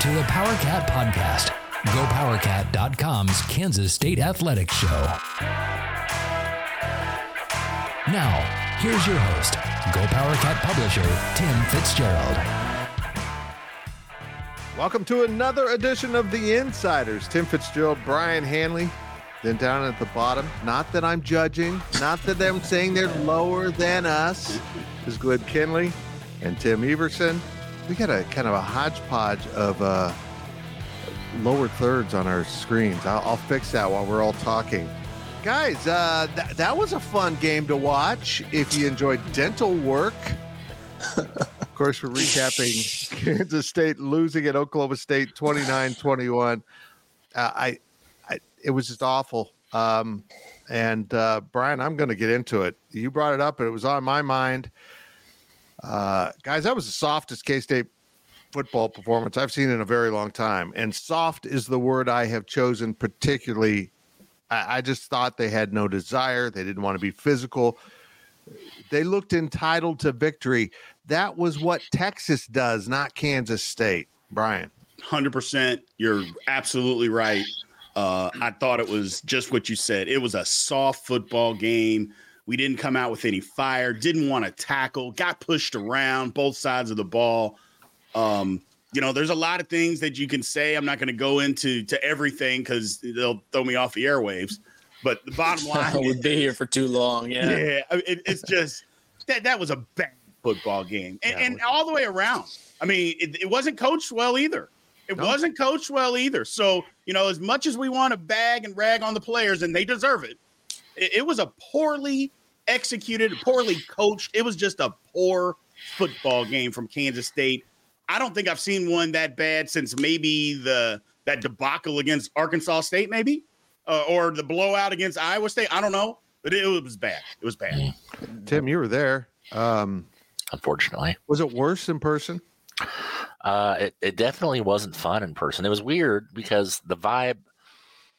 to the PowerCat Podcast, GoPowerCat.com's Kansas State Athletics Show. Now, here's your host, Go GoPowerCat publisher, Tim Fitzgerald. Welcome to another edition of The Insiders. Tim Fitzgerald, Brien Hanley. Then down at the bottom, not that I'm judging, not that I'm saying they're lower than us, is Glenn Kinley and Tim Everson. We got a kind of a hodgepodge of uh, lower thirds on our screens. I'll, I'll fix that while we're all talking. Guys, uh, th- that was a fun game to watch if you enjoyed dental work. of course, we're recapping Kansas State losing at Oklahoma State 29 21. Uh, I, I, it was just awful. Um, and uh, Brien, I'm going to get into it. You brought it up, and it was on my mind. Uh, guys, that was the softest K State football performance I've seen in a very long time. And soft is the word I have chosen, particularly. I, I just thought they had no desire. They didn't want to be physical. They looked entitled to victory. That was what Texas does, not Kansas State. Brien. 100%. You're absolutely right. Uh, I thought it was just what you said. It was a soft football game. We didn't come out with any fire, didn't want to tackle, got pushed around both sides of the ball. Um, you know, there's a lot of things that you can say. I'm not going to go into to everything because they'll throw me off the airwaves. But the bottom line, we'd be here for too long. Yeah, yeah, it, it's just that that was a bad football game, and, and all the way around. I mean, it, it wasn't coached well either. It no. wasn't coached well either. So you know, as much as we want to bag and rag on the players, and they deserve it, it, it was a poorly executed, poorly coached. It was just a poor football game from Kansas State. I don't think I've seen one that bad since maybe the that debacle against Arkansas State, maybe, uh, or the blowout against Iowa State. I don't know, but it, it was bad. It was bad. Tim, you were there. Um, Unfortunately, was it worse in person? Uh, it, it definitely wasn't fun in person. It was weird because the vibe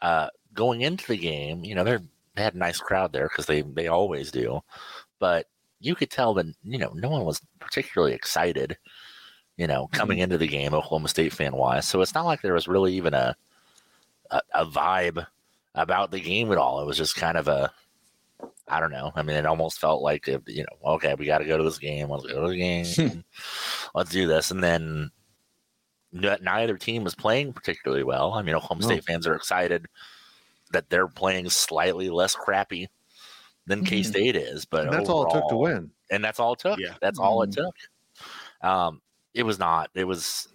uh, going into the game, you know, they're they had a nice crowd there because they they always do, but you could tell that you know no one was particularly excited, you know, coming mm-hmm. into the game Oklahoma State fan wise. So it's not like there was really even a, a a vibe about the game at all. It was just kind of a I don't know. I mean, it almost felt like you know, okay, we got to go to this game. Let's go to the game. Let's do this, and then neither team was playing particularly well. I mean, Oklahoma no. State fans are excited that they're playing slightly less crappy than K mm-hmm. State is, but and that's overall, all it took to win. And that's all it took. Yeah. That's all it mm-hmm. took. Um, it was not. It was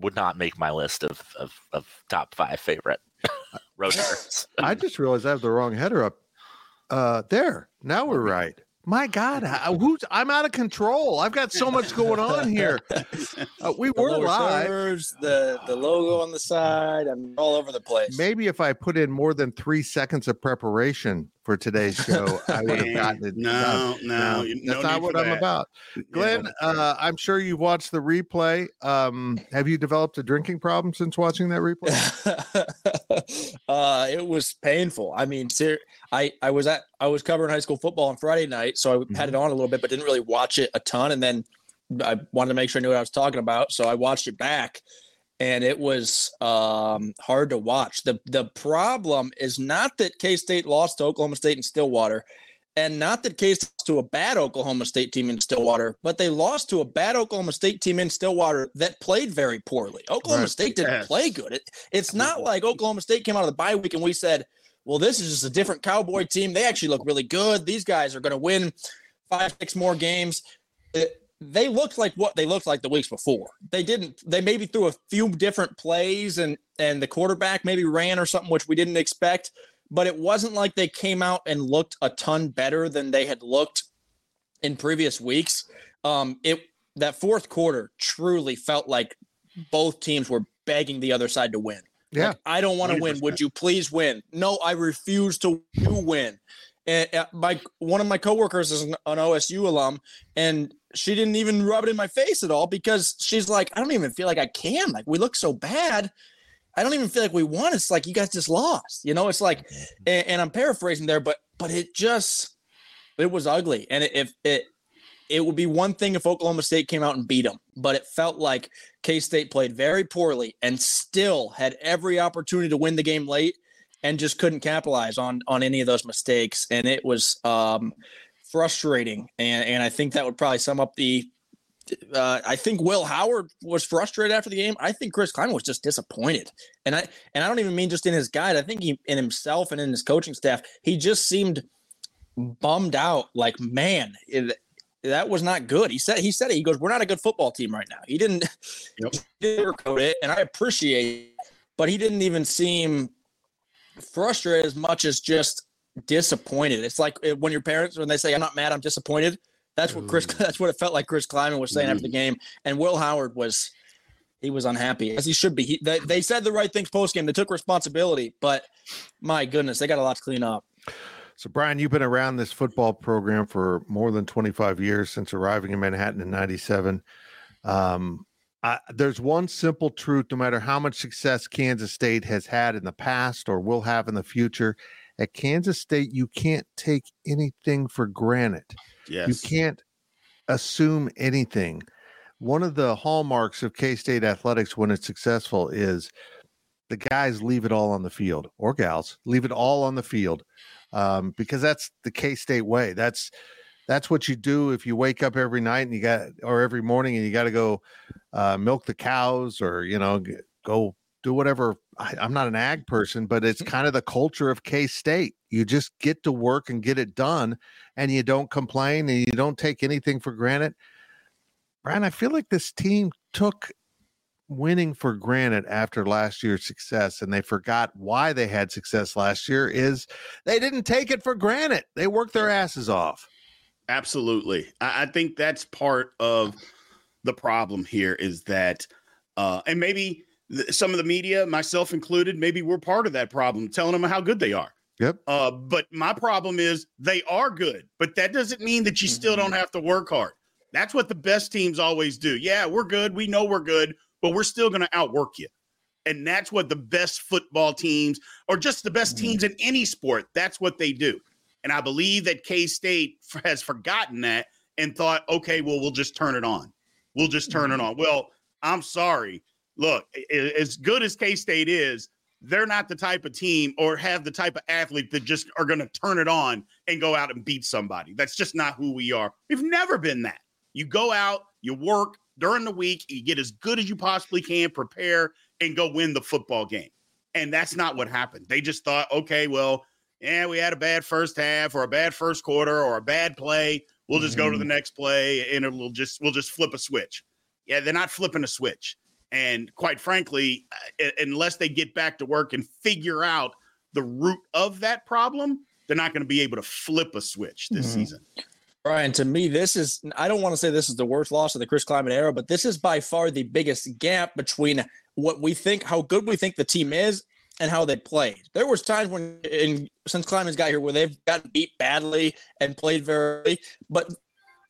would not make my list of of, of top five favorite road trips. I just realized I have the wrong header up. Uh, there. Now we're right. My God, who's I'm out of control. I've got so much going on here. Uh, we the were live. Servers, the the logo on the side. I'm all over the place. Maybe if I put in more than three seconds of preparation for today's show, I would have gotten it. No, no, no, that's no not what I'm that. about. Glenn, yeah. uh, I'm sure you've watched the replay. Um, have you developed a drinking problem since watching that replay? uh, it was painful. I mean, ser- I I was at I was covering high school football on Friday night, so I mm-hmm. had it on a little bit, but didn't really watch it a ton. And then I wanted to make sure I knew what I was talking about, so I watched it back, and it was um, hard to watch. the The problem is not that K State lost to Oklahoma State and Stillwater; And not that case to a bad Oklahoma State team in Stillwater, but they lost to a bad Oklahoma State team in Stillwater that played very poorly. Oklahoma Right. State didn't Yes. play good. It, it's not like Oklahoma State came out of the bye week and we said, well, this is just a different Cowboy team. They actually look really good. These guys are going to win five, six more games. It- they looked like what they looked like the weeks before. They didn't. They maybe threw a few different plays and and the quarterback maybe ran or something which we didn't expect. But it wasn't like they came out and looked a ton better than they had looked in previous weeks. Um, it that fourth quarter truly felt like both teams were begging the other side to win. Yeah. Like, I don't want to win. Would you please win? No, I refuse to win. And uh, my one of my coworkers is an, an OSU alum, and she didn't even rub it in my face at all because she's like, I don't even feel like I can. Like we look so bad. I don't even feel like we won. It's like you guys just lost. You know, it's like, and, and I'm paraphrasing there, but but it just it was ugly. And if it it would be one thing if Oklahoma State came out and beat them, but it felt like K State played very poorly and still had every opportunity to win the game late and just couldn't capitalize on on any of those mistakes. And it was um, frustrating. And and I think that would probably sum up the. Uh, I think Will Howard was frustrated after the game. I think Chris Klieman was just disappointed, and I and I don't even mean just in his guide. I think he in himself and in his coaching staff, he just seemed bummed out. Like man, it, that was not good. He said he said it. He goes, "We're not a good football team right now." He didn't, Yep. he didn't sugarcoat it, and I appreciate, it, but he didn't even seem frustrated as much as just disappointed. It's like uh, when your parents when they say, "I'm not mad, I'm disappointed." That's what Chris. That's what it felt like. Chris Klieman was saying after the game, and Will Howard was. He was unhappy as he should be. He, they, they said the right things post game. They took responsibility, but my goodness, they got a lot to clean up. So, Brien, you've been around this football program for more than 25 years since arriving in Manhattan in 97. Um, I, there's one simple truth no matter how much success Kansas State has had in the past or will have in the future, at Kansas State, you can't take anything for granted. Yes. You can't assume anything. One of the hallmarks of K State athletics when it's successful is the guys leave it all on the field or gals leave it all on the field um, because that's the K State way. That's that's what you do if you wake up every night and you got or every morning and you got to go uh, milk the cows or you know go do whatever. I, I'm not an ag person, but it's kind of the culture of K State. You just get to work and get it done, and you don't complain and you don't take anything for granted. Brien, I feel like this team took winning for granted after last year's success and they forgot why they had success last year is they didn't take it for granted. They worked their asses off. Absolutely. I, I think that's part of the problem here is that, uh, and maybe th- some of the media, myself included, maybe we're part of that problem, telling them how good they are. Yep. Uh, but my problem is they are good, but that doesn't mean that you still mm-hmm. don't have to work hard. That's what the best teams always do. Yeah, we're good. We know we're good, but we're still going to outwork you. And that's what the best football teams, or just the best mm-hmm. teams in any sport, that's what they do. And I believe that K State has forgotten that and thought, okay, well, we'll just turn it on. We'll just turn it mm-hmm. on. Well, I'm sorry. Look, as good as K State is, they're not the type of team or have the type of athlete that just are going to turn it on and go out and beat somebody. That's just not who we are. We've never been that. You go out, you work during the week, you get as good as you possibly can, prepare, and go win the football game. And that's not what happened. They just thought, okay, well, yeah, we had a bad first half or a bad first quarter or a bad play. We'll just go to the mm-hmm. next play and it'll just we'll just flip a switch. Yeah, they're not flipping a switch. And quite frankly, uh, unless they get back to work and figure out the root of that problem, they're not going to be able to flip a switch this Mhm. season. Brien, to me, this is, I don't want to say this is the worst loss of the Chris Klieman era, but this is by far the biggest gap between what we think, how good we think the team is, and how they played. There was times when, in, since Klieman's got here, where they've gotten beat badly and played very, but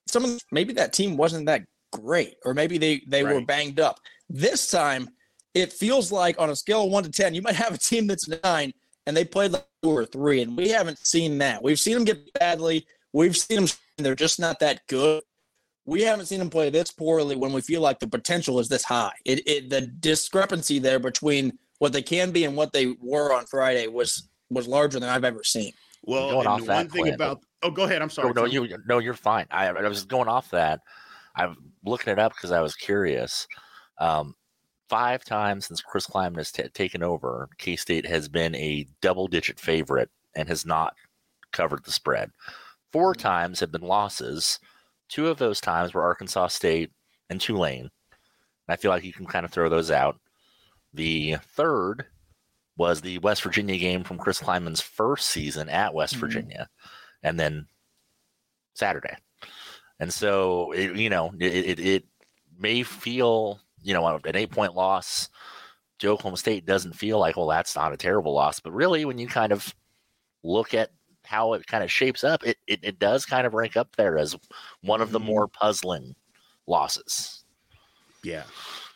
some of maybe that team wasn't that great, or maybe they they were banged up. This time, it feels like on a scale of one to ten, you might have a team that's nine, and they played like two or three, and we haven't seen that. We've seen them get badly. We've seen them; they're just not that good. We haven't seen them play this poorly when we feel like the potential is this high. It, it the discrepancy there between what they can be and what they were on Friday was was larger than I've ever seen. Well, Going off the that, one thing Clint, about Oh, go ahead. I'm sorry. No, no, you no, you're fine. I, I was going off that. I'm looking it up because I was curious. Um, five times since Chris Klieman has t- taken over, K State has been a double-digit favorite and has not covered the spread. Four times have been losses. Two of those times were Arkansas State and Tulane. I feel like you can kind of throw those out. The third was the West Virginia game from Chris Klieman's first season at West mm-hmm. Virginia, and then Saturday. And so, it, you know, it, it, it may feel, you know, an eight point loss to Oklahoma State doesn't feel like, well, that's not a terrible loss. But really, when you kind of look at how it kind of shapes up, it, it, it does kind of rank up there as one of the mm-hmm. more puzzling losses. Yeah.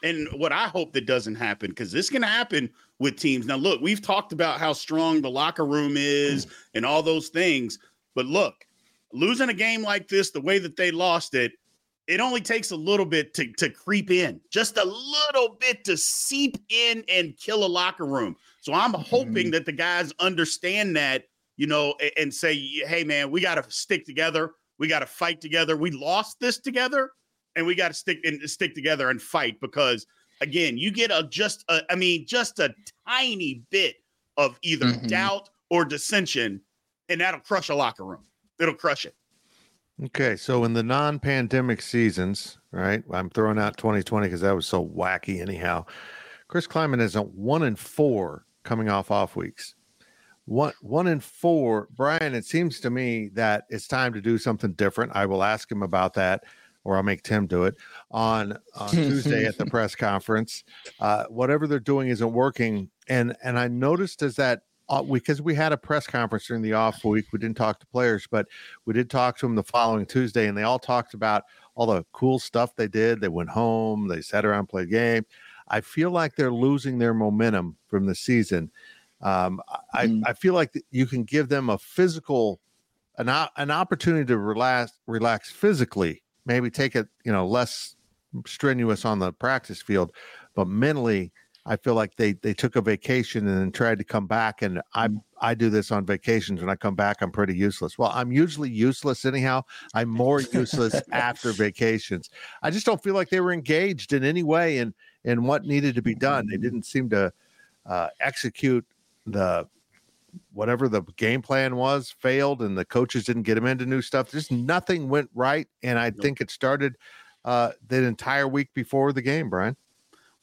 And what I hope that doesn't happen, because this can happen with teams. Now, look, we've talked about how strong the locker room is and all those things. But look, losing a game like this, the way that they lost it, it only takes a little bit to, to creep in, just a little bit to seep in and kill a locker room. So I'm hoping mm-hmm. that the guys understand that, you know, and, and say, hey, man, we got to stick together. We got to fight together. We lost this together and we got to stick and stick together and fight because again, you get a just a, I mean, just a tiny bit of either mm-hmm. doubt or dissension, and that'll crush a locker room. It'll crush it. Okay, so in the non-pandemic seasons, right? I'm throwing out 2020 because that was so wacky. Anyhow, Chris Klieman is a one in four coming off off weeks. One one in four, Brien. It seems to me that it's time to do something different. I will ask him about that or I'll make Tim do it on, on Tuesday at the press conference. Uh, whatever they're doing isn't working, and and I noticed is that because we had a press conference during the off week, we didn't talk to players, but we did talk to them the following Tuesday, and they all talked about all the cool stuff they did. They went home, they sat around, played a game. I feel like they're losing their momentum from the season. Um, I, mm. I feel like you can give them a physical an, an opportunity to relax relax physically maybe take it, you know, less strenuous on the practice field, but mentally, I feel like they they took a vacation and then tried to come back. And I I do this on vacations. When I come back, I'm pretty useless. Well, I'm usually useless anyhow. I'm more useless after vacations. I just don't feel like they were engaged in any way in in what needed to be done. They didn't seem to uh, execute the whatever the game plan was failed and the coaches didn't get him into new stuff. Just nothing went right. And I think it started uh, the entire week before the game, Brien.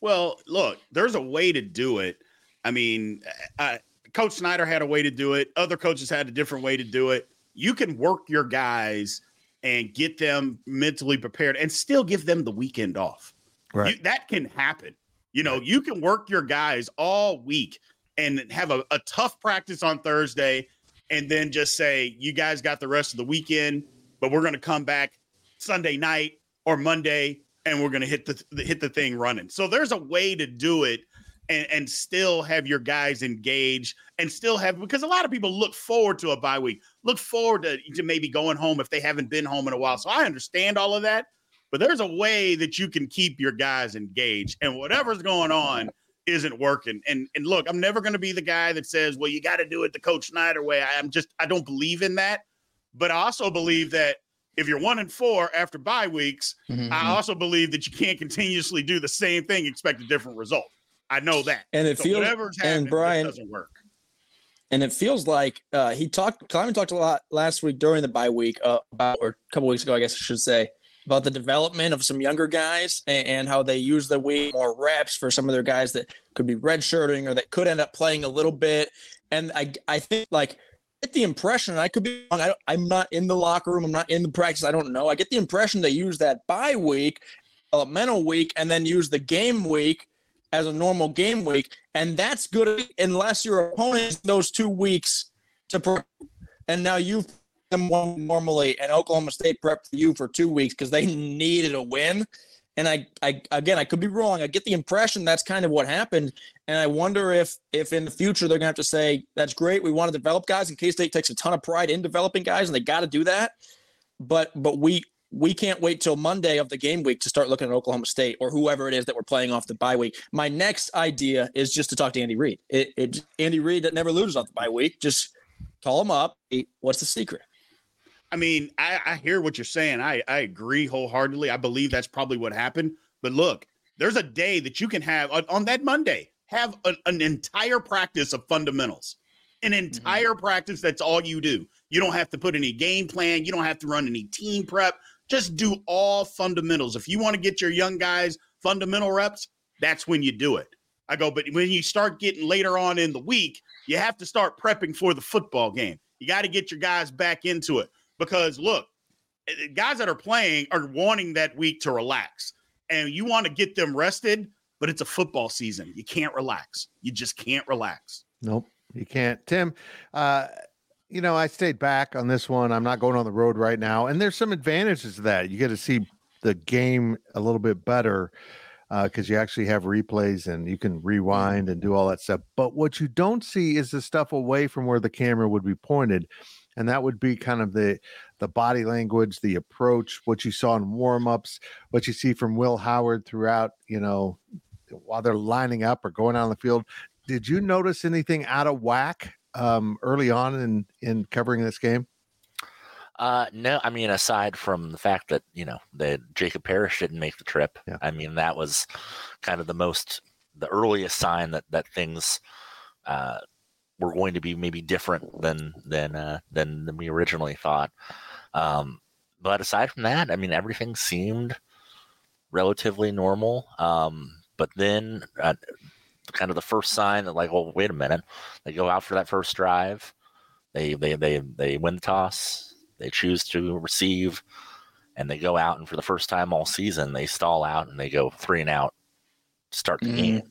Well, look, there's a way to do it. I mean, uh, Coach Snyder had a way to do it. Other coaches had a different way to do it. You can work your guys and get them mentally prepared and still give them the weekend off. Right. You, that can happen. You know, you can work your guys all week and have a, a tough practice on Thursday and then just say, you guys got the rest of the weekend, but we're going to come back Sunday night or Monday and we're going to hit the hit the thing running. So there's a way to do it and, and still have your guys engaged and still have because a lot of people look forward to a bye week, look forward to, to maybe going home if they haven't been home in a while. So I understand all of that, but there's a way that you can keep your guys engaged and whatever's going on isn't working. And and look, I'm never going to be the guy that says, "Well, you got to do it the Coach Snyder way." I, am just I don't believe in that. But I also believe that if you're one and four after bye weeks, mm-hmm. I also believe that you can't continuously do the same thing expect a different result. I know that. And it so feels whatever's and Brian doesn't work. And it feels like uh, he talked. Klieman talked a lot last week during the bye week uh, about, or a couple weeks ago, I guess I should say, about the development of some younger guys and, and how they use the way more reps for some of their guys that could be redshirting or that could end up playing a little bit. And I, I think like get the impression, I could be wrong. I am not in the locker room. I'm not in the practice. I don't know. I get the impression they use that bye week, developmental week, and then use the game week as a normal game week. And that's good unless your opponent those two weeks to. And now you've them one normally, and Oklahoma State prepped for you for two weeks because they needed a win. And I, I, again, I could be wrong. I get the impression that's kind of what happened, and I wonder if, if in the future they're gonna have to say that's great. We want to develop guys. And K State takes a ton of pride in developing guys, and they got to do that. But, but we, we can't wait till Monday of the game week to start looking at Oklahoma State or whoever it is that we're playing off the bye week. My next idea is just to talk to Andy Reid. It, it Andy Reid that never loses off the bye week. Just call him up. What's the secret? I mean, I, I hear what you're saying. I, I agree wholeheartedly. I believe that's probably what happened. But look, there's a day that you can have on, on that Monday, have an, an entire practice of fundamentals, an mm-hmm. entire mm-hmm. practice. That's all you do. You don't have to put any game plan. You don't have to run any team prep. Just do all fundamentals. If you want to get your young guys fundamental reps, that's when you do it. I go, but when you start getting later on in the week, you have to start prepping for the football game. You got to get your guys back into it because look, eh, eh, guys that are playing are wanting that week to relax and you want to get them rested, but it's a football season. You can't relax. You just can't relax. Nope, you can't. Tim, uh, you know, I stayed back on this one. I'm not going on the road right now. And there's some advantages to that. You get to see the game a little bit better because uh, you actually have replays and you can rewind and do all that stuff. But what you don't see is the stuff away from where the camera would be pointed. And that would be kind of the the body language, the approach, what you saw in warm-ups, what you see from Will Howard throughout, you know, while they're lining up or going out on the field. Did you notice anything out of whack um, early on in in covering this game? Uh, no, I mean, aside from the fact that you know that Jacob Parrish didn't make the trip, yeah. I mean that was kind of the most, the earliest sign that that things uh, were going to be maybe different than than uh, than, than we originally thought. Um, but aside from that, I mean, everything seemed relatively normal. Um, but then, uh, kind of the first sign that like, well, wait a minute, they go out for that first drive, they they they they win the toss they choose to receive and they go out and for the first time all season they stall out and they go three and out start the mm. game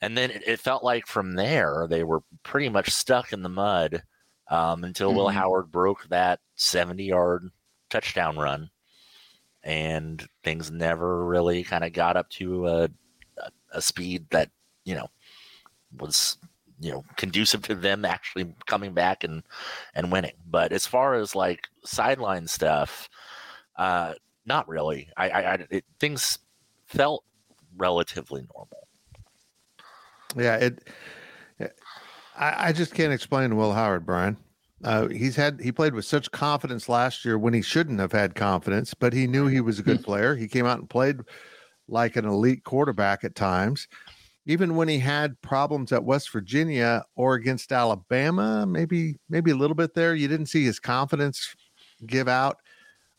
and then it, it, felt like from there they were pretty much stuck in the mud um, until mm. will mm-hmm. howard broke that 70 yard touchdown run and things never really kind of got up to a, a speed that you know was you know conducive to them actually coming back and and winning. But as far as like sideline stuff, uh, not really. I, I, I it, things felt relatively normal. Yeah, it. I, I just can't explain Will Howard, Brien. Uh, he's had he played with such confidence last year when he shouldn't have had confidence, but he knew he was a good player. He came out and played like an elite quarterback at times even when he had problems at West Virginia or against Alabama, maybe maybe a little bit there, you didn't see his confidence give out.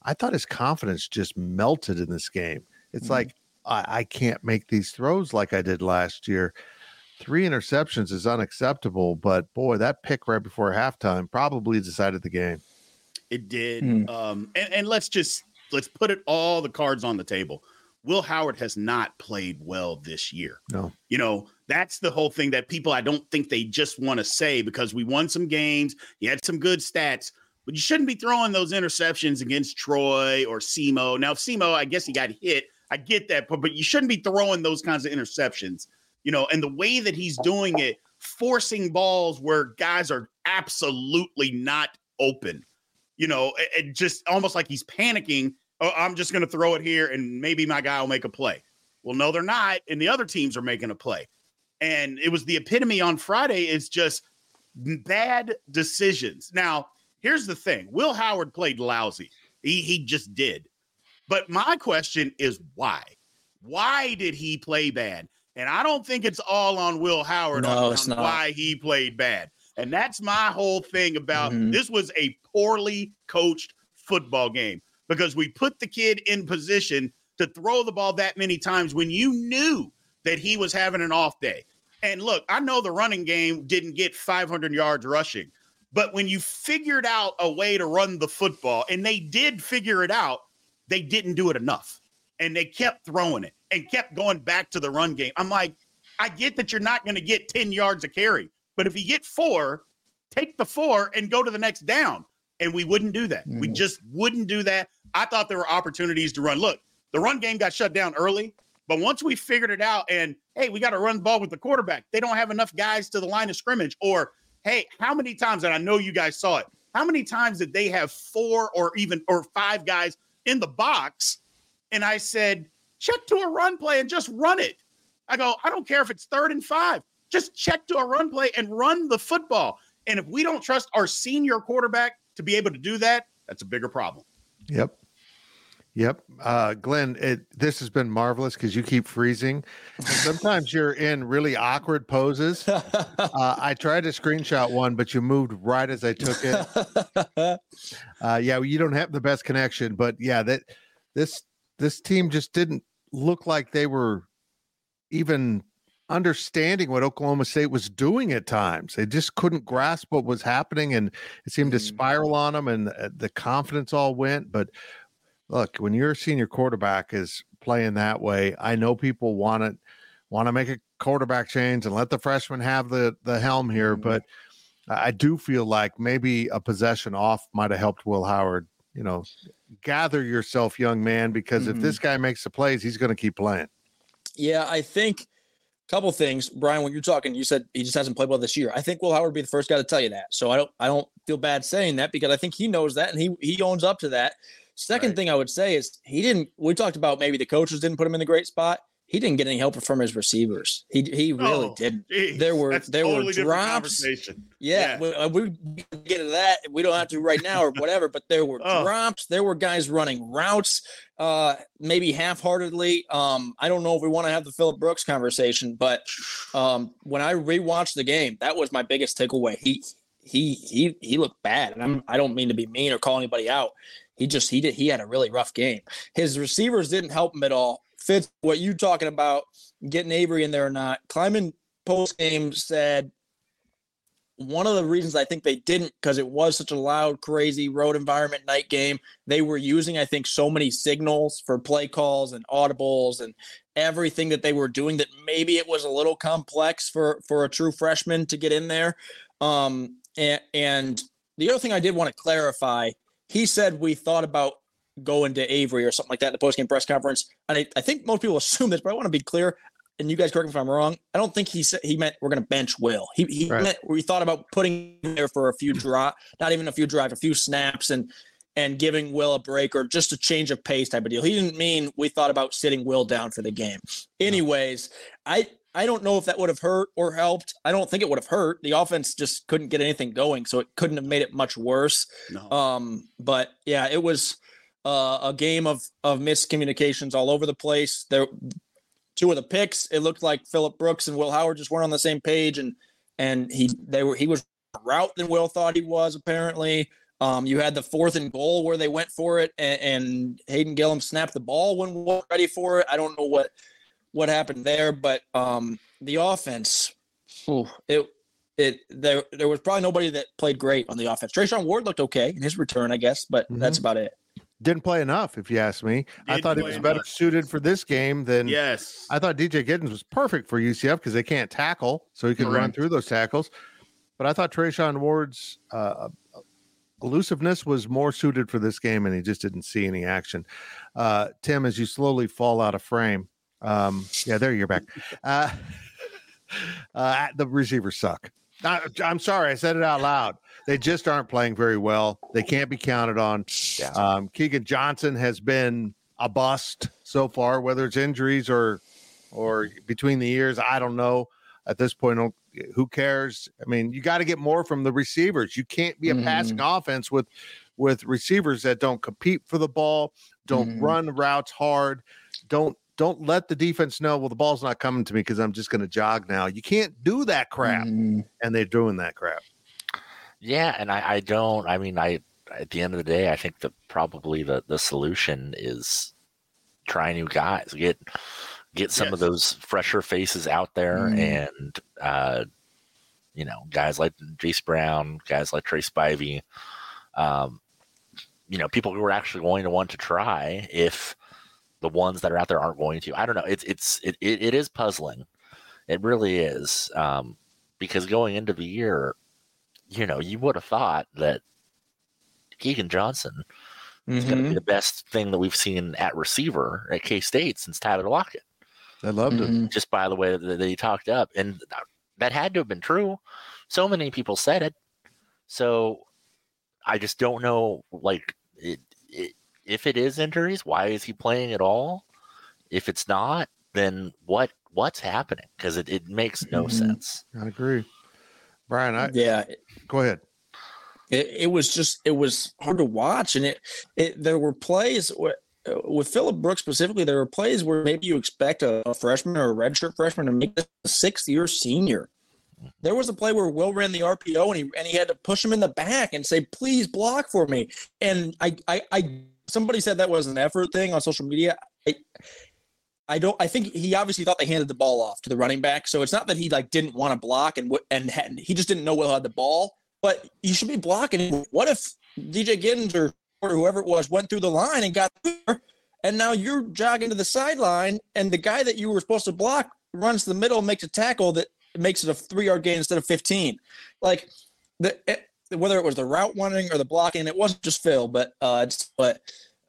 I thought his confidence just melted in this game. It's mm-hmm. like I, I can't make these throws like I did last year. Three interceptions is unacceptable, but boy, that pick right before halftime probably decided the game. It did. Mm. Um, and, and let's just let's put it all the cards on the table. Will Howard has not played well this year. No. You know, that's the whole thing that people I don't think they just want to say because we won some games, he had some good stats, but you shouldn't be throwing those interceptions against Troy or SEMO. Now, SEMO, I guess he got hit. I get that, but, but you shouldn't be throwing those kinds of interceptions, you know, and the way that he's doing it, forcing balls where guys are absolutely not open, you know, it, just almost like he's panicking oh, I'm just going to throw it here and maybe my guy will make a play. Well, no, they're not. And the other teams are making a play. And it was the epitome on Friday is just bad decisions. Now, here's the thing Will Howard played lousy. He, he just did. But my question is why? Why did he play bad? And I don't think it's all on Will Howard no, on, on why he played bad. And that's my whole thing about mm-hmm. this was a poorly coached football game because we put the kid in position to throw the ball that many times when you knew that he was having an off day. And look, I know the running game didn't get 500 yards rushing, but when you figured out a way to run the football, and they did figure it out, they didn't do it enough. And they kept throwing it and kept going back to the run game. I'm like, I get that you're not going to get 10 yards of carry, but if you get four, take the four and go to the next down. And we wouldn't do that. Mm. We just wouldn't do that. I thought there were opportunities to run. Look, the run game got shut down early, but once we figured it out and hey, we got to run the ball with the quarterback, they don't have enough guys to the line of scrimmage. Or hey, how many times, and I know you guys saw it, how many times did they have four or even or five guys in the box? And I said, check to a run play and just run it. I go, I don't care if it's third and five, just check to a run play and run the football. And if we don't trust our senior quarterback to be able to do that, That's a bigger problem. Yep. Yep. Uh, Glenn, it, this has been marvelous because you keep freezing. And sometimes you're in really awkward poses. Uh, I tried to screenshot one, but you moved right as I took it. Uh, yeah, you don't have the best connection, but yeah, that this this team just didn't look like they were even understanding what Oklahoma State was doing at times. They just couldn't grasp what was happening, and it seemed to Mm. spiral on them, and uh, the confidence all went. But look, when your senior quarterback is playing that way, I know people want it, want to make a quarterback change and let the freshman have the the helm here, Mhm. but I do feel like maybe a possession off might have helped Will Howard. You know, gather yourself, young man, because if Mhm. this guy makes the plays, he's going to keep playing. Yeah, I think a couple things, Brien. When you're talking, you said he just hasn't played well this year. I think Will Howard would be the first guy to tell you that. So I don't, I don't feel bad saying that because I think he knows that and he he owns up to that. Second Right. thing I would say is he didn't. We talked about maybe the coaches didn't put him in the great spot. He didn't get any help from his receivers. He he really Oh, didn't. Jeez, There were- there were totally different drops. Yeah, Yeah. We, uh, we get into that. We don't have to right now or whatever. But there were Oh. drops. There were guys running routes, uh, maybe half-heartedly. Um, I don't know if we want to have the Phillip Brooks conversation, but um, when I rewatched the game, that was my biggest takeaway. He he he he looked bad, and I'm I don't mean to be mean or call anybody out. He just he did he had a really rough game. His receivers didn't help him at all. Fitz, what you talking about getting Avery in there or not? Klieman post game said one of the reasons I think they didn't because it was such a loud, crazy road environment night game. They were using, I think, so many signals for play calls and audibles and everything that they were doing that maybe it was a little complex for for a true freshman to get in there. Um, and, and the other thing I did want to clarify, he said we thought about going to Avery or something like that in the postgame press conference. And I, I think most people assume this, but I want to be clear and you guys correct me if I'm wrong. I don't think he said he meant we're going to bench Will. He he Right. meant we thought about putting him there for a few drop, not even a few drives, a few snaps, and and giving Will a break or just a change of pace type of deal. He didn't mean we thought about sitting Will down for the game. Anyways, I I don't know if that would have hurt or helped. I don't think it would have hurt. The offense just couldn't get anything going, so it couldn't have made it much worse. No. Um, but yeah, it was uh, a game of of miscommunications all over the place. There, two of the picks, it looked like Phillip Brooks and Will Howard just weren't on the same page, and and he they were he was route than Will thought he was apparently. Um, you had the fourth and goal where they went for it, and, and Hayden Gillum snapped the ball when was ready for it. I don't know what what happened there, but um, the offense, ooh, it it there there was probably nobody that played great on the offense. Treshaun Ward looked okay in his return, I guess, but that's about it. Didn't play enough, if you ask me. I Didn't thought he was better suited for this game than yes. I thought DJ Giddens was perfect for UCF because they can't tackle, so he could run through those tackles. But I thought Treshaun Ward's uh, elusiveness was more suited for this game, and he just didn't see any action. Uh, Tim, as you slowly fall out of frame, um, yeah, there you're back. Uh, uh, the receivers suck. I, I'm sorry, I said it out loud. They just aren't playing very well. They can't be counted on. Yeah. Um, Keegan Johnson has been a bust so far, whether it's injuries or or between the years. I don't know. At this point, who cares? I mean, you got to get more from the receivers. You can't be a passing offense with with receivers that don't compete for the ball, don't Mhm. run routes hard, don't don't let the defense know. Well, the ball's not coming to me because I'm just going to jog now. You can't do that crap, Mm, and they're doing that crap. Yeah, and I, I don't. I mean, I at the end of the day, I think that probably the the solution is try new guys, get get some of those fresher faces out there, Mhm. and uh, you know, guys like Jayce Brown, guys like Tre Spivey, um, you know, people who are actually going to want to try if the ones that are out there aren't going to. I don't know. It's it's it, it, it is puzzling. It really is. Um, because going into the year, you know, you would have thought that Keegan Johnson is going to be the best thing that we've seen at receiver at K State since Tyler Lockett, I loved it. mhm. just by the way that, that he talked up. And that had to have been true. So many people said it. So I just don't know, like, it, it, if it is injuries, why is he playing at all? If it's not, then what what's happening? Because it, it makes no Mhm. sense. I agree, Brien. I Yeah, go ahead. it, it was just it was hard to watch, and it, it there were plays uh, with Phillip Brooks specifically. There were plays where maybe you expect a, a freshman or a redshirt freshman to make a sixth year senior. There was a play where Will ran the RPO and he and he had to push him in the back and say, "Please block for me." And I, I, I somebody said that was an effort thing on social media. I, I don't. I think he obviously thought they handed the ball off to the running back, so it's not that he like didn't want to block and and had, he just didn't know Will had the ball. But you should be blocking. What if DJ Giddens or, or whoever it was went through the line and got there, and now you're jogging to the sideline, and the guy that you were supposed to block runs to the middle, makes a tackle that makes it a three yard gain instead of fifteen. Like the it, whether it was the route running or the blocking, it wasn't just Phil, but uh, but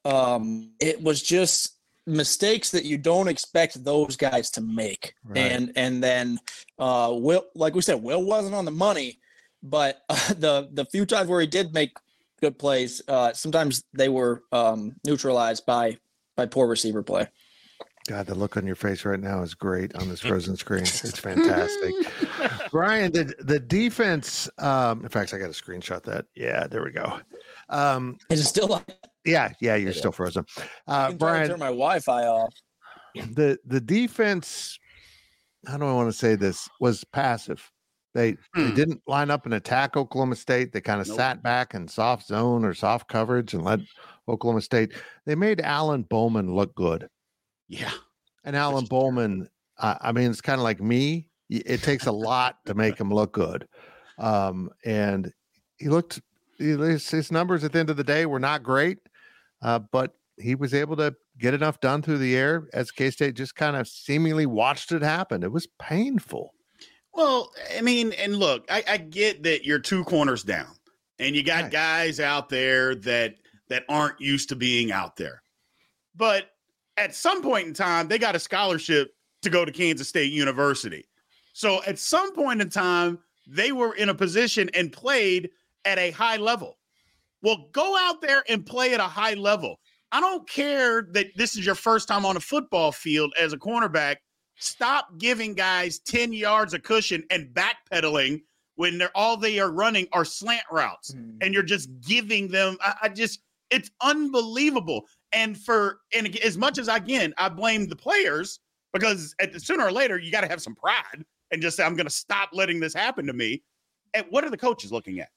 um, it was just mistakes that you don't expect those guys to make. Right. And and then uh Will like we said, Will wasn't on the money, but uh, the the few times where he did make good plays, uh sometimes they were um neutralized by by poor receiver play. God, the look on your face right now is great on this frozen screen. It's fantastic. Brien, the the defense. Um, in fact, I got to screenshot that. Yeah, there we go. Um, is it still? Yeah, yeah, you're still frozen. Uh, Brien, turn my Wi-Fi off. The the defense. How do I want to say this? Was passive. They hmm. they didn't line up and attack Oklahoma State. They kind of nope. sat back in soft zone or soft coverage and let Oklahoma State. They made Alan Bowman look good. Yeah, and Alan Bowman. Uh, I mean, it's kind of like me. It takes a lot to make him look good. Um, and he looked his, his numbers at the end of the day were not great, uh, but he was able to get enough done through the air as K State just kind of seemingly watched it happen. It was painful. Well, I mean, and look, I, I get that you're two corners down, and you got right. guys out there that that aren't used to being out there. But at some point in time, they got a scholarship to go to Kansas State University. So at some point in time, they were in a position and played at a high level. Well, go out there and play at a high level. I don't care that this is your first time on a football field as a cornerback. Stop giving guys 10 yards of cushion and backpedaling when they're all they are running are slant routes mm-hmm. and you're just giving them I, I, just it's unbelievable. And for and as much as again, I blame the players because at the sooner or later you got to have some pride and just say, I'm gonna stop letting this happen to me. And what are the coaches looking at?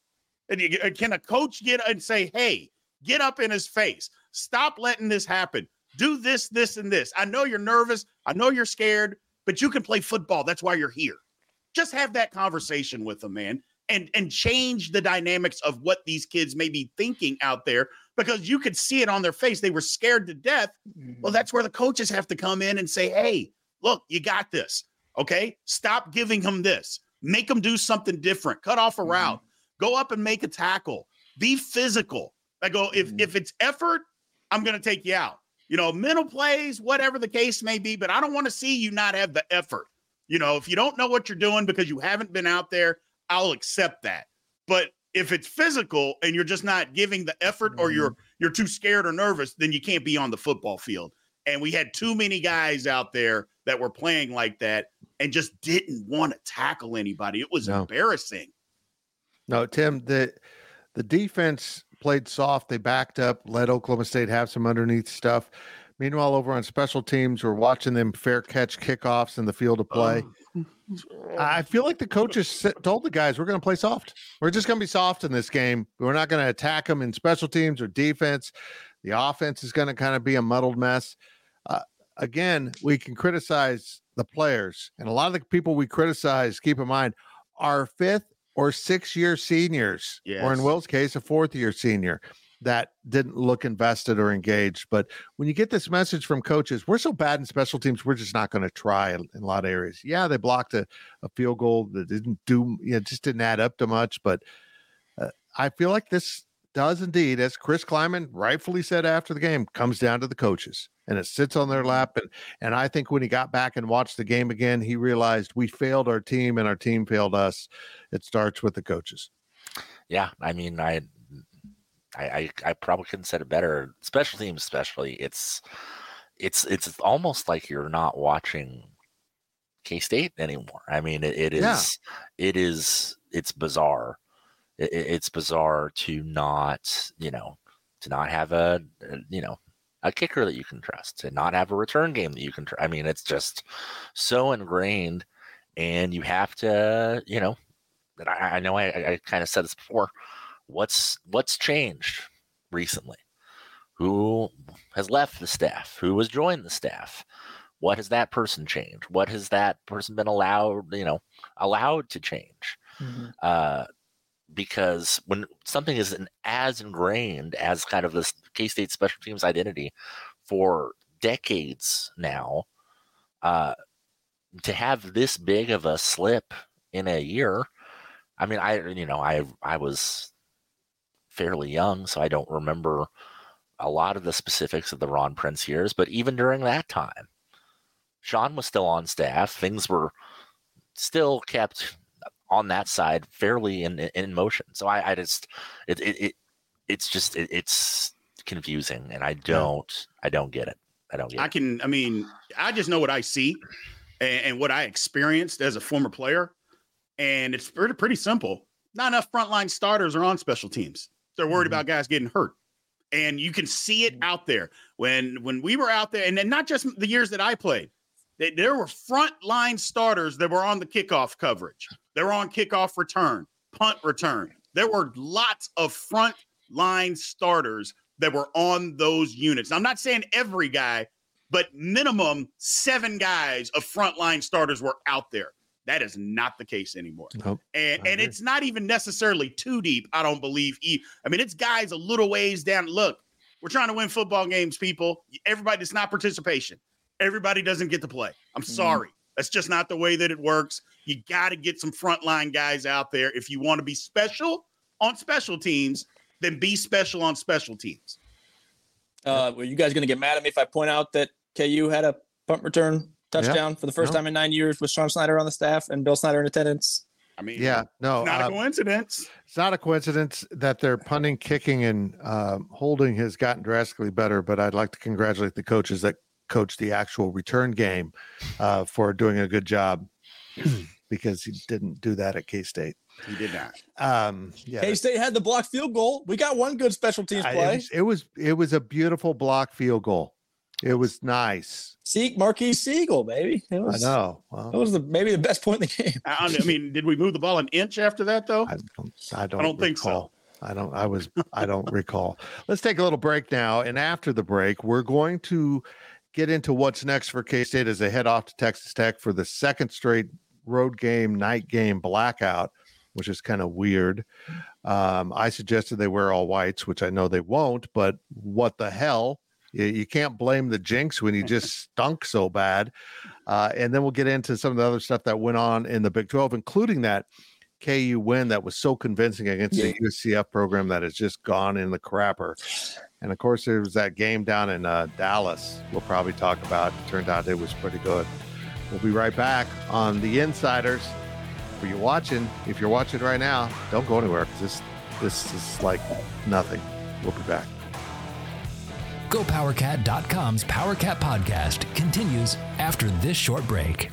Uh, can a coach get and say, hey, get up in his face, stop letting this happen, do this, this, and this? I know you're nervous, I know you're scared, but you can play football. That's why you're here. Just have that conversation with them, man, and and change the dynamics of what these kids may be thinking out there because you could see it on their face. They were scared to death. Mm-hmm. Well, that's where the coaches have to come in and say, hey, look, you got this. Okay. Stop giving them this. Make them do something different. Cut off a mm-hmm. Go up and make a tackle. Be physical. I go, if mm-hmm. if it's effort, I'm gonna take you out. You know, mental plays, whatever the case may be, but I don't want to see you not have the effort. You know, if you don't know what you're doing because you haven't been out there, I'll accept that. But if it's physical and you're just not giving the effort or you're mm-hmm. you're too scared or nervous, then you can't be on the football field. And we had too many guys out there that were playing like that and just didn't want to tackle anybody. It was no. embarrassing. No, Tim, the the defense played soft. They backed up, let Oklahoma State have some underneath stuff. Meanwhile, over on special teams, we're watching them fair catch kickoffs in the field of play. Oh. I feel like the coaches told the guys, we're going to play soft. We're just going to be soft in this game. We're not going to attack them in special teams or defense. The offense is going to kind of be a muddled mess. Uh, again, we can criticize the players, and a lot of the people we criticize, keep in mind, are fifth or six year seniors, yes. or in Will's case, a fourth year senior that didn't look invested or engaged. But when you get this message from coaches, we're so bad in special teams, we're just not going to try in, in, a lot of areas. Yeah, they blocked a, a field goal that didn't do, you know, just didn't add up to much. But uh, I feel like this does indeed, as Chris Klieman rightfully said after the game, comes down to the coaches and it sits on their mm-hmm. lap. And and I think when he got back and watched the game again, he realized we failed our team and our team failed us. It starts with the coaches. Yeah, I mean, I I I, I probably couldn't said it better. Special teams, especially, it's it's it's almost like you're not watching K State anymore. I mean, it, it is yeah. it is it's bizarre it, it's bizarre to not, you know, to not have a, you know, a kicker that you can trust, to not have a return game that you can. trust. I mean, it's just so ingrained, and you have to, you know, that I, I know I, I kind of said this before. What's what's changed recently? Who has left the staff? Who has joined the staff? What has that person changed? What has that person been allowed, you know, allowed to change? Mm-hmm. Uh, because when something is an, as ingrained as kind of this K State special teams identity for decades now, uh, to have this big of a slip in a year, I mean, I you know, I I was fairly young, so I don't remember a lot of the specifics of the Ron Prince years, but even during that time, Sean was still on staff. Things were still kept on that side fairly in in motion. So I, I just it, it, it it's just it, it's confusing, and I don't I don't get it. I don't get. I it. can. I mean, I just know what I see and, and what I experienced as a former player, and it's pretty pretty simple. Not enough frontline starters are on special teams. They're worried mm-hmm. about guys getting hurt and you can see it mm-hmm. out there when when we were out there and then not just the years that i played they, there were front line starters that were on the kickoff coverage they were on kickoff return punt return there were lots of front line starters that were on those units i'm not saying every guy but minimum seven guys of frontline starters were out there that is not the case anymore. Nope. And and it's not even necessarily too deep, I don't believe. I mean, it's guys a little ways down. Look, we're trying to win football games, people. Everybody, it's not participation. Everybody doesn't get to play. I'm mm-hmm. sorry. That's just not the way that it works. You got to get some frontline guys out there. If you want to be special on special teams, then be special on special teams. Uh, well, you guys going to get mad at me if I point out that KU had a punt return touchdown for the first time in nine years with Sean Snyder on the staff and Bill Snyder in attendance. I mean, yeah, no, not uh, a coincidence. It's not a coincidence that their punting, kicking, and uh, holding has gotten drastically better. But I'd like to congratulate the coaches that coached the actual return game uh, for doing a good job because he didn't do that at K State. He did not. Um, yeah, K State had the block field goal. We got one good special teams play. I, it, was, it was it was a beautiful block field goal. It was nice. Seek Marques Sigle, baby. It was, I know. Well, that was the maybe the best point in the game. I, I mean, did we move the ball an inch after that though? I don't. I don't, I don't think so. I don't. I was. I don't recall. Let's take a little break now, and after the break, we're going to get into what's next for K State as they head off to Texas Tech for the second straight road game, night game blackout, which is kind of weird. Um, I suggested they wear all whites, which I know they won't, but what the hell? You, you can't blame the jinx when you just stunk so bad. Uh, and then we'll get into some of the other stuff that went on in the Big 12, including that KU win that was so convincing against yeah. the UCF program that has just gone in the crapper. And of course, there was that game down in uh, Dallas. We'll probably talk about. It turned out it was pretty good. We'll be right back on the Insiders. For you watching, if you're watching right now, don't go anywhere because this this is like nothing. We'll be back. GoPowerCat.com's PowerCat podcast continues after this short break.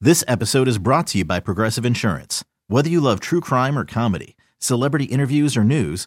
This episode is brought to you by Progressive Insurance. Whether you love true crime or comedy, celebrity interviews or news,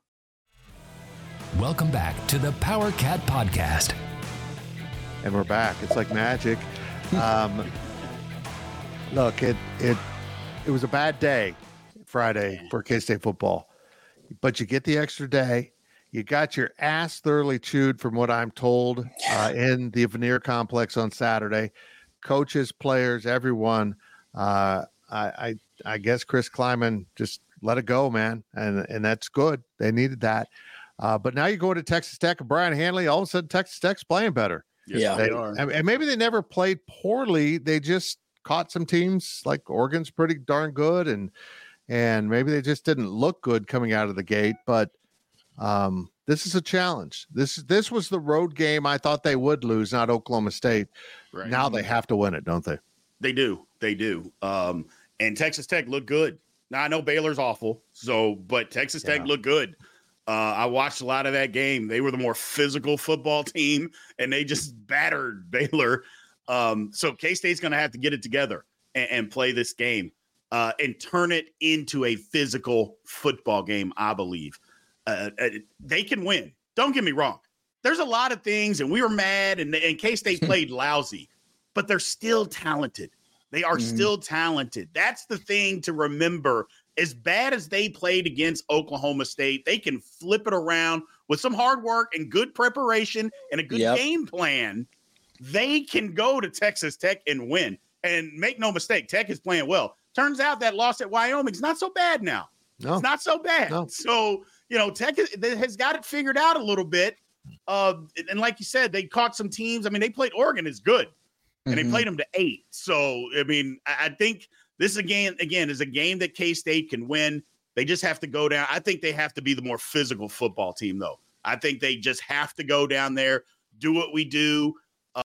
Welcome back to the Power Cat Podcast. And we're back. It's like magic. Um, look, it it it was a bad day Friday for K State football, but you get the extra day you got your ass thoroughly chewed, from what I'm told, uh, in the Vanier complex on Saturday. Coaches, players, everyone. Uh, I, I, I guess Chris Klieman just let it go, man, and and that's good. They needed that. Uh, but now you go to Texas Tech and Brien Hanley. All of a sudden, Texas Tech's playing better. Yes, yeah, they, they are. And maybe they never played poorly. They just caught some teams like Oregon's pretty darn good, and and maybe they just didn't look good coming out of the gate. But Um, this is a challenge. This this was the road game I thought they would lose, not Oklahoma State. Right. Now they have to win it, don't they? They do. They do. Um, and Texas Tech looked good. Now I know Baylor's awful, so but Texas Tech yeah. looked good. Uh, I watched a lot of that game. They were the more physical football team, and they just battered Baylor. Um, so K State's going to have to get it together and, and play this game uh, and turn it into a physical football game. I believe uh, uh they can win. Don't get me wrong. There's a lot of things, and we were mad, and, and K State played lousy, but they're still talented. They are mm-hmm. still talented. That's the thing to remember as bad as they played against Oklahoma State, they can flip it around with some hard work and good preparation and a good yep. game plan. They can go to Texas Tech and win. And make no mistake, Tech is playing well. Turns out that loss at Wyoming is not so bad now. No. It's not so bad. No. So, you know, Tech has got it figured out a little bit. Uh, and like you said, they caught some teams. I mean, they played Oregon is good, and mm-hmm. they played them to eight. So, I mean, I think – this again, again, is a game that K State can win. They just have to go down. I think they have to be the more physical football team, though. I think they just have to go down there, do what we do,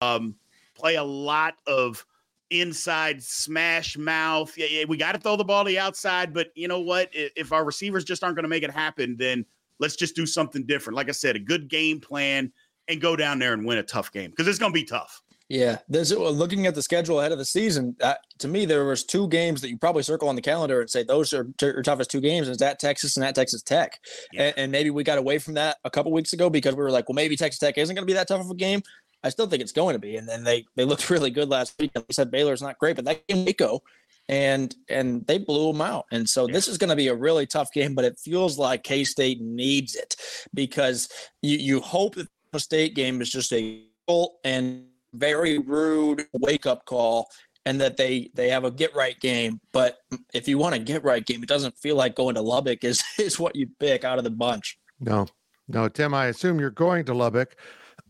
um, play a lot of inside smash mouth. Yeah, yeah we got to throw the ball to the outside, but you know what? If our receivers just aren't going to make it happen, then let's just do something different. Like I said, a good game plan and go down there and win a tough game because it's going to be tough. Yeah, there's looking at the schedule ahead of the season. Uh, to me, there was two games that you probably circle on the calendar and say those are your toughest two games. Is that Texas and that Texas Tech, yeah. and, and, maybe we got away from that a couple weeks ago because we were like, well, maybe Texas Tech isn't going to be that tough of a game. I still think it's going to be, and then they they looked really good last week. And we said Baylor's not great, but that game Waco, and and they blew them out. And so yeah. this is going to be a really tough game, but it feels like K State needs it because you you hope that the state game is just a goal and very rude wake up call and that they they have a get right game. But if you want a get right game, it doesn't feel like going to Lubbock is is what you pick out of the bunch. No, no, Tim. I assume you're going to Lubbock.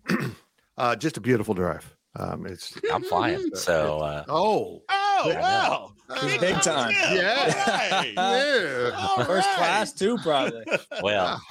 uh, just a beautiful drive. Um, it's I'm flying. So uh, oh oh wow. Uh, big time. Yeah. Right. yeah. First right. class too, probably. Well,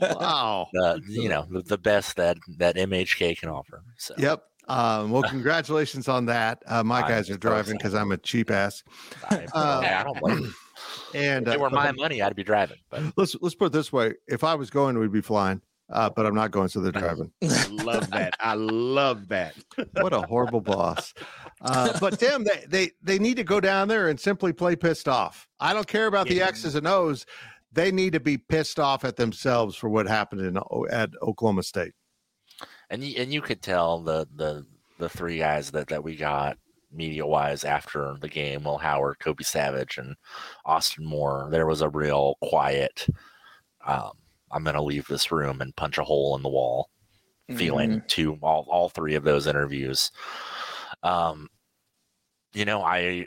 wow. Uh, you know, the, the, best that that MHK can offer. So. Yep. Um, well, congratulations on that. Uh, my guys are driving because I'm a cheap ass. I, I don't blame And if it were uh, my money, I'd be driving. But let's let's put it this way: if I was going, we'd be flying. Uh, but I'm not going, so they're driving. I love that. I love that. what a horrible boss. Uh, but Tim, they, they they need to go down there and simply play pissed off. I don't care about yeah. the X's and O's. They need to be pissed off at themselves for what happened in at Oklahoma State and you, and you could tell the the the three guys that that we got media wise after the game, Will Howard, Kobe Savage, and Austin Moore. There was a real quiet. Um, I'm gonna leave this room and punch a hole in the wall. Mm-hmm. Feeling to all all three of those interviews. Um, you know, I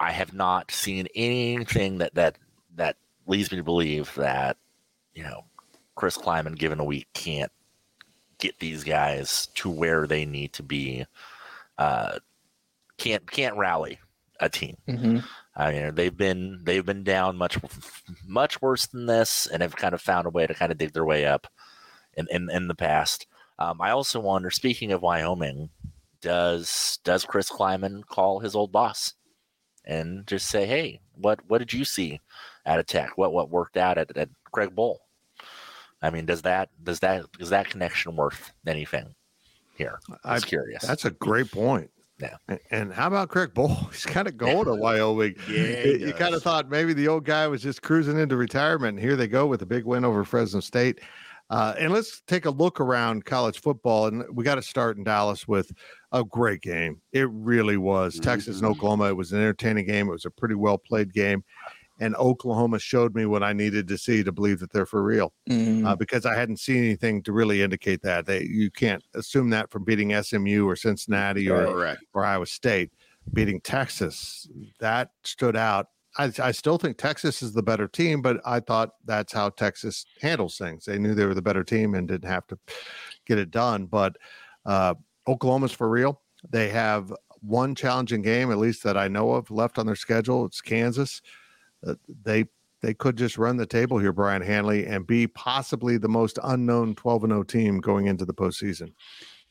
I have not seen anything that that that leads me to believe that you know Chris Klieman, given a week, can't get these guys to where they need to be. Uh, can't can't rally a team. Mm-hmm. I mean, they've been they've been down much much worse than this, and have kind of found a way to kind of dig their way up in in, in the past. Um, I also wonder, speaking of Wyoming, does does Chris Klieman call his old boss and just say, "Hey, what what did you see at a Tech? What what worked out at, at Craig Bohl?" I mean, does that does that is that connection worth anything here? I'm curious. That's a great point. Yeah. And how about Craig Bohl? He's kind of going to Wyoming. yeah. You kind of thought maybe the old guy was just cruising into retirement. And here they go with a big win over Fresno State. Uh, and let's take a look around college football. And we got to start in Dallas with a great game. It really was. Mm-hmm. Texas and Oklahoma. It was an entertaining game. It was a pretty well played game and Oklahoma showed me what I needed to see to believe that they're for real. Mm. Uh, because I hadn't seen anything to really indicate that. They you can't assume that from beating SMU or Cincinnati or, or Iowa State. Beating Texas, that stood out. I, I, still think Texas is the better team, but I thought that's how Texas handles things. They knew they were the better team and didn't have to get it done. But uh, Oklahoma's for real. They have one challenging game, at least that I know of, left on their schedule. It's Kansas. Uh, they they could just run the table here, Brien Hanley, and be possibly the most unknown 12 and 0 team going into the postseason.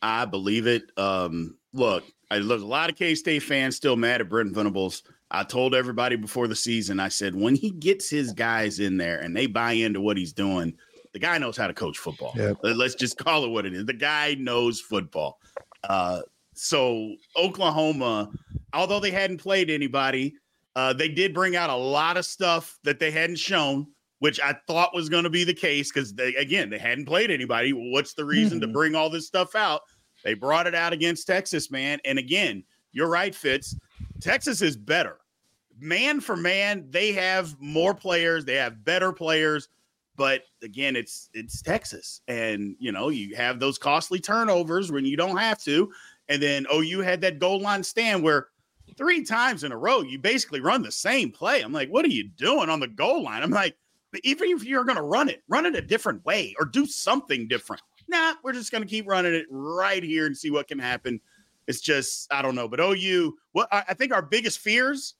I believe it. Um, look, I, there's a lot of K State fans still mad at Brent Venables. I told everybody before the season, I said, when he gets his guys in there and they buy into what he's doing, the guy knows how to coach football. Yep. Let's just call it what it is. The guy knows football. Uh, so Oklahoma, although they hadn't played anybody, uh, they did bring out a lot of stuff that they hadn't shown, which I thought was going to be the case because they again they hadn't played anybody. What's the reason mm-hmm. to bring all this stuff out? They brought it out against Texas, man. And again, you're right, Fitz. Texas is better. Man for man, they have more players, they have better players. But again, it's it's Texas. And you know, you have those costly turnovers when you don't have to. And then oh, you had that goal line stand where three times in a row, you basically run the same play. I'm like, what are you doing on the goal line? I'm like, even if you're going to run it, run it a different way or do something different. Nah, we're just going to keep running it right here and see what can happen. It's just, I don't know. But OU, what I think our biggest fears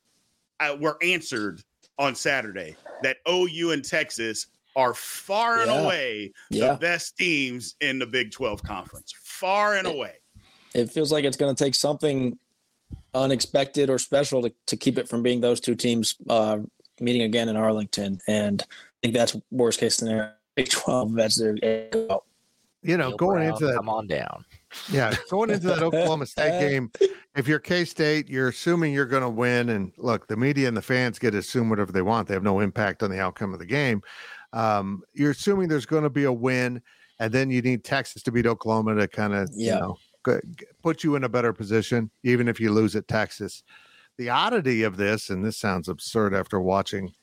uh, were answered on Saturday that OU and Texas are far yeah. and away yeah. the best teams in the Big 12 conference. Far and it, away. It feels like it's going to take something unexpected or special to, to keep it from being those two teams uh, meeting again in Arlington. And I think that's worst case scenario. Big 12, that's their you know, going Brown, into that, come on down. Yeah, going into that Oklahoma State game, if you're K State, you're assuming you're going to win. And look, the media and the fans get to assume whatever they want. They have no impact on the outcome of the game. Um, you're assuming there's going to be a win, and then you need Texas to beat Oklahoma to kind of, yeah. you know, put you in a better position, even if you lose at Texas. The oddity of this, and this sounds absurd after watching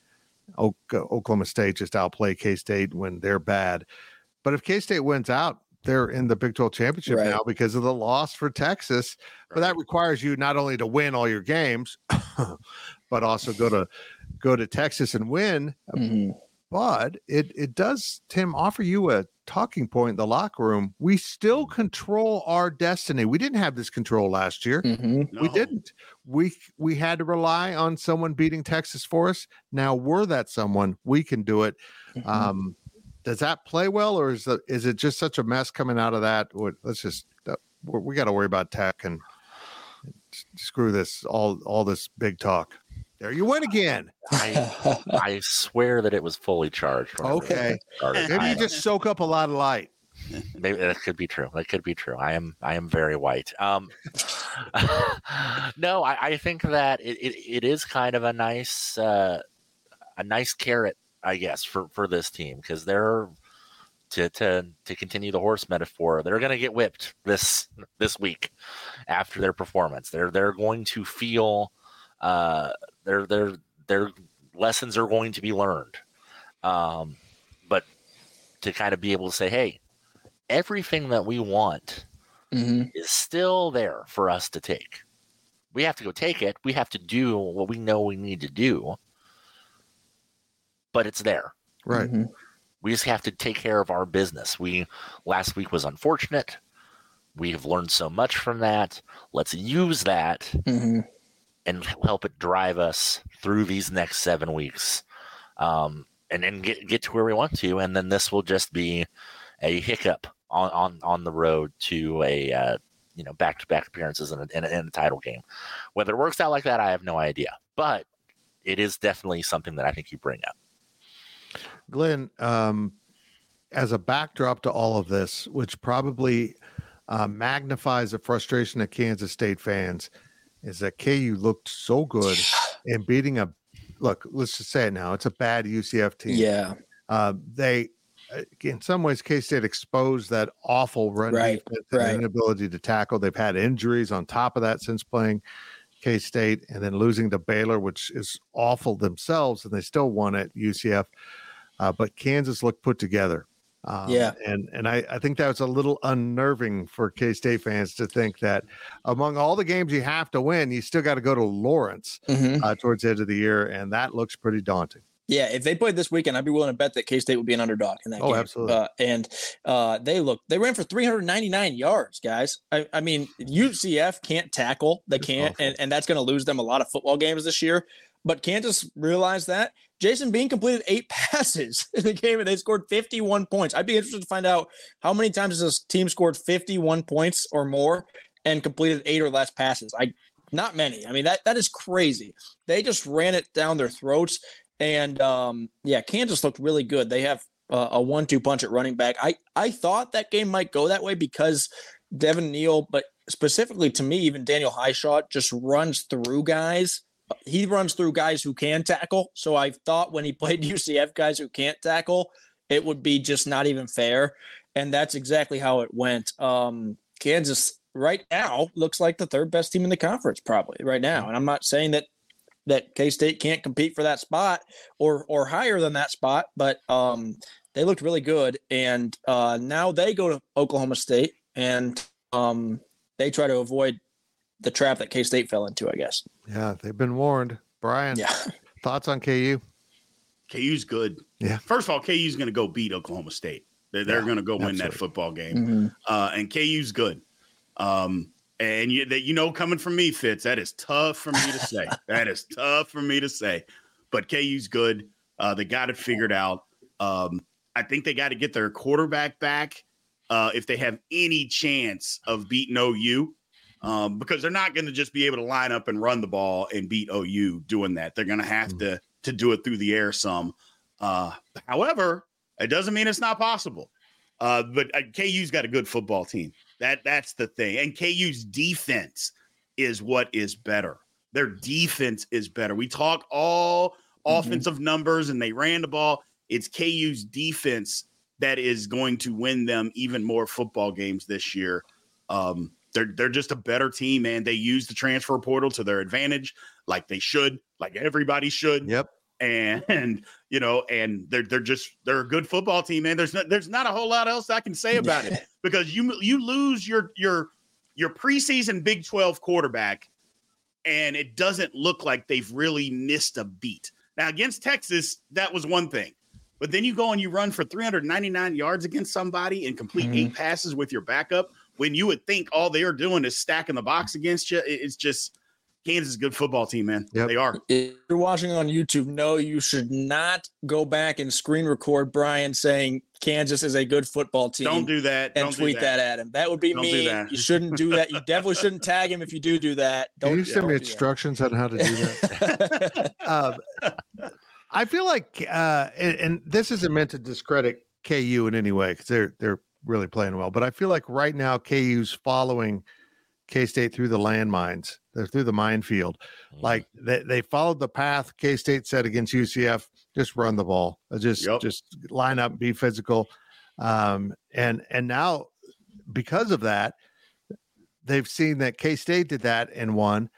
Oklahoma State just outplay K State when they're bad. But if K State wins out, they're in the Big 12 championship right. now because of the loss for Texas. But that requires you not only to win all your games, but also go to go to Texas and win. Mm-hmm. But it it does, Tim, offer you a talking point in the locker room. We still control our destiny. We didn't have this control last year. Mm-hmm. No. We didn't. We we had to rely on someone beating Texas for us. Now we're that someone. We can do it. Mm-hmm. Um, does that play well, or is the, is it just such a mess coming out of that? Let's just uh, we got to worry about tech and screw this all all this big talk. There you went again. I, I swear that it was fully charged. Okay. Maybe you just soak up a lot of light. Maybe that could be true. That could be true. I am I am very white. Um, no, I, I think that it, it, it is kind of a nice uh, a nice carrot I guess, for for this team because they're to to to continue the horse metaphor, they're going to get whipped this this week after their performance. They're they're going to feel uh, their their their lessons are going to be learned. Um, but to kind of be able to say, hey, everything that we want mm-hmm. is still there for us to take. We have to go take it. We have to do what we know we need to do but it's there. Right. Mm-hmm. We just have to take care of our business. We last week was unfortunate. We have learned so much from that. Let's use that mm-hmm. And help it drive us through these next seven weeks, um, and then get get to where we want to. And then this will just be a hiccup on on, on the road to a uh, you know back to back appearances in a, in a, in a title game. Whether it works out like that, I have no idea. But it is definitely something that I think you bring up. Glenn, um, as a backdrop to all of this, which probably uh, magnifies the frustration of Kansas State fans, is that KU looked so good in beating a look. Let's just say it now. It's a bad UCF team. Yeah. Uh, they, uh, in some ways, K State exposed that awful run right, defense right. inability to tackle. They've had injuries on top of that since playing K State, and then losing to Baylor, which is awful themselves, and they still won at UCF. Uh, but Kansas looked put together. Um, yeah, and and I, I think that was a little unnerving for K State fans to think that among all the games you have to win, you still got to go to Lawrence mm-hmm. uh, towards the end of the year, and that looks pretty daunting. Yeah, if they played this weekend, I'd be willing to bet that K State would be an underdog in that Oh, game. absolutely. Uh, and uh, they look, they ran for 399 yards, guys. I, I mean, UCF can't tackle. They It's can't, awful. and, and that's going to lose them a lot of football games this year. But Kansas realized that. Jason Bean completed eight passes in the game, and they scored 51 points. I'd be interested to find out how many times this team scored 51 points or more and completed eight or less passes. I not many. I mean that that is crazy. They just ran it down their throats, and um, yeah, Kansas looked really good. They have uh, a one-two punch at running back. I I thought that game might go that way because Devin Neal, but specifically to me, even Daniel Hishaw just runs through guys. He runs through guys who can tackle. So I thought when he played UCF guys who can't tackle, it would be just not even fair. And that's exactly how it went. Um, Kansas right now looks like the third best team in the conference, probably right now. And I'm not saying that that K State can't compete for that spot or or higher than that spot, but um, they looked really good. And uh, now they go to Oklahoma State and um, they try to avoid the trap that K State fell into, I guess. Yeah, they've been warned. Brien, Yeah. thoughts on KU? KU's good. Yeah. First of all, KU's going to go beat Oklahoma State. They're, they're Yeah, going to go win that football game. Mhm. Uh, and KU's good. Um, and you, that you know, coming from me, Fitz, that is tough for me to say. that is tough for me to say. But KU's good. Uh, they got it figured out. Um, I think they got to get their quarterback back uh, if they have any chance of beating OU. Um, because they're not going to just be able to line up and run the ball and beat OU doing that. They're going to have to to do it through the air some. Uh, however, it doesn't mean it's not possible. Uh, but uh, KU's got a good football team. That that's the thing. And KU's defense is what is better. Their defense is better. We talk all offensive numbers and they ran the ball. It's KU's defense that is going to win them even more football games this year. Um, they're they're just a better team, man. They use the transfer portal to their advantage, like they should, like everybody should Yep. and, and you know, and they're they're just they're a good football team, man. There's not there's not a whole lot else I can say about it because you you lose your your your preseason Big 12 quarterback, and it doesn't look like they've really missed a beat. Now against Texas, that was one thing. But then you go and you run for 399 yards against somebody and complete eight mm-hmm. passes with your backup when you would think all they are doing is stacking the box against you. It's just Kansas is a good football team, man. Yep. They are. If you're watching on YouTube, no, you should not go back and screen record Brien saying Kansas is a good football team. Don't do that. and Don't tweet that. at him. That would be Don't mean. You shouldn't do that. You definitely shouldn't tag him if you do do that. Can Don't you send me don't do that. instructions on how to do that? um, I feel like, uh, and, and this isn't meant to discredit KU in any way because they're they're really playing well. But I feel like right now KU's following K State through the landmines. They're through the minefield. Like they, they followed the path K State said against UCF. Just run the ball. Uh, Just Yep. just line up, be physical. Um, and and now because of that, they've seen that K State did that and won.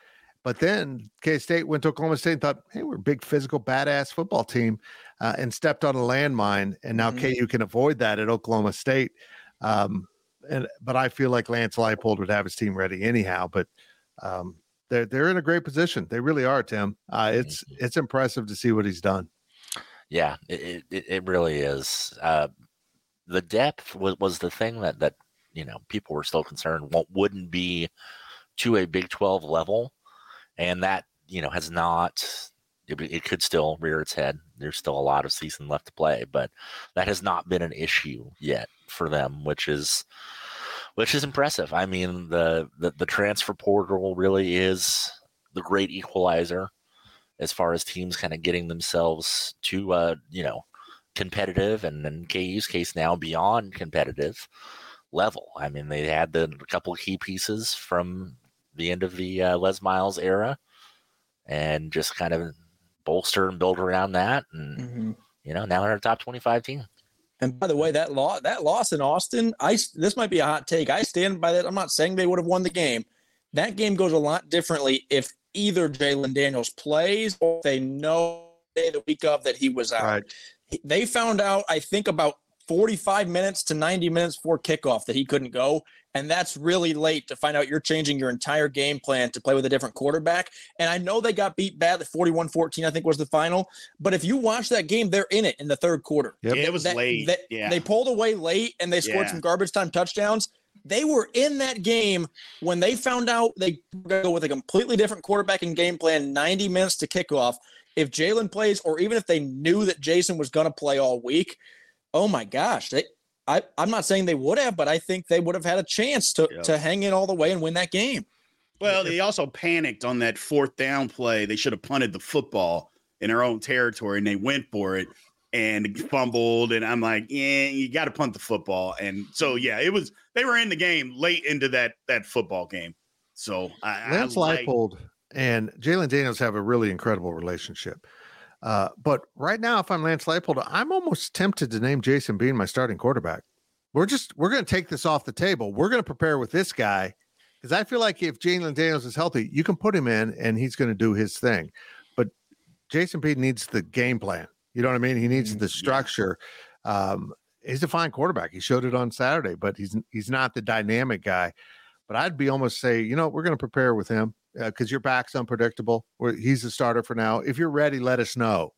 But then K State went to Oklahoma State and thought, hey, we're a big, physical, badass football team, uh, and stepped on a landmine. And now Mhm. KU can avoid that at Oklahoma State. Um, and but I feel like Lance Leipold would have his team ready anyhow. But um, they're they're in a great position. They really are, Tim. Uh, it's it's impressive to see what he's done. Yeah, it it, it really is. Uh, the depth was, was the thing that that you know people were still concerned won't, wouldn't be to a Big Twelve level, and that you know has not. It, it could still rear its head. There's still a lot of season left to play, but that has not been an issue yet for them, which is which is impressive. I mean, the the, the transfer portal really is the great equalizer as far as teams kind of getting themselves to uh you know competitive and in KU's case now beyond competitive level. I mean they had the a couple of key pieces from the end of the uh, Les Miles era and just kind of bolster and build around that and Mhm. you know now they're a top 25 team. And by the way, that law that loss in Austin, I s- this might be a hot take. I stand by that. I'm not saying they would have won the game. That game goes a lot differently if either Jalen Daniels plays or they know the the week of that he was out. Right. They found out, I think, about 45 minutes to 90 minutes before kickoff that he couldn't go. And that's really late to find out you're changing your entire game plan to play with a different quarterback. And I know they got beat badly, 41 14, I think was the final. But if you watch that game, they're in it in the third quarter. Yep. Yeah, it was that, late. That, yeah. They pulled away late and they scored Yeah. some garbage time touchdowns. They were in that game when they found out they were going to go with a completely different quarterback and game plan 90 minutes to kickoff. If Jalen plays, or even if they knew that Jason was going to play all week, oh my gosh, they, I, I'm not saying they would have, but I think they would have had a chance to, Yep. to hang in all the way and win that game. Well, they also panicked on that fourth down play. They should have punted the football in their own territory, and they went for it and fumbled. And I'm like, yeah, you got to punt the football. And so, yeah, it was. They were in the game late into that that football game. So I, Lance I like, Leipold and Jalen Daniels have a really incredible relationship. Uh, but right now, if I'm Lance Leipold, I'm almost tempted to name Jason Bean my starting quarterback. We're just we're going to take this off the table. We're going to prepare with this guy because I feel like if Jalen Daniels is healthy, you can put him in and he's going to do his thing. But Jason Bean needs the game plan. You know what I mean? He needs the structure. Um, he's a fine quarterback. He showed it on Saturday, but he's he's not the dynamic guy. But I'd be almost say, you know, we're going to prepare with him because your back's unpredictable. We're, he's the starter for now. If you're ready, let us know.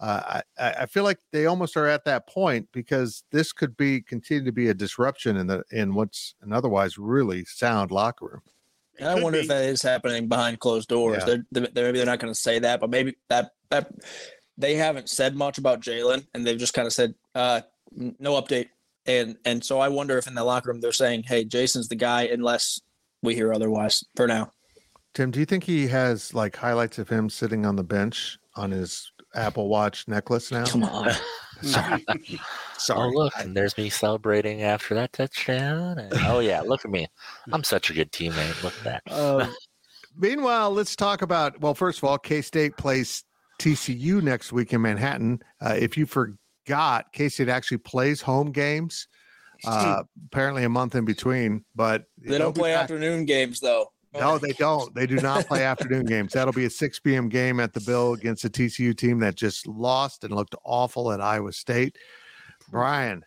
Uh, I, I I feel like they almost are at that point because this could be continue to be a disruption in the in what's an otherwise really sound locker room. And I wonder be. if that is happening behind closed doors. Yeah. They're, they're, they're- maybe they're not going to say that, but maybe that that they haven't said much about Jalen, and they've just kind of said uh, no update. And and so I wonder if in the locker room they're saying, "Hey, Jason's the guy," unless we hear otherwise. For now, Tim, do you think he has like highlights of him sitting on the bench on his Apple Watch necklace now? come on. Sorry. Oh, Sorry. look, and there's me celebrating after that touchdown. And, oh, yeah, look at me. I'm such a good teammate. Look at that. Um, meanwhile, let's talk about. Well, first of all, K State plays TCU next week in Manhattan. Uh, if you forgot, K State actually plays home games. Uh, apparently, a month in between, but They don't play back- afternoon games though. No, they don't. They do not play afternoon games. That'll be a 6 p.m. game at the Bill against a TCU team that just lost and looked awful at Iowa State. Brien,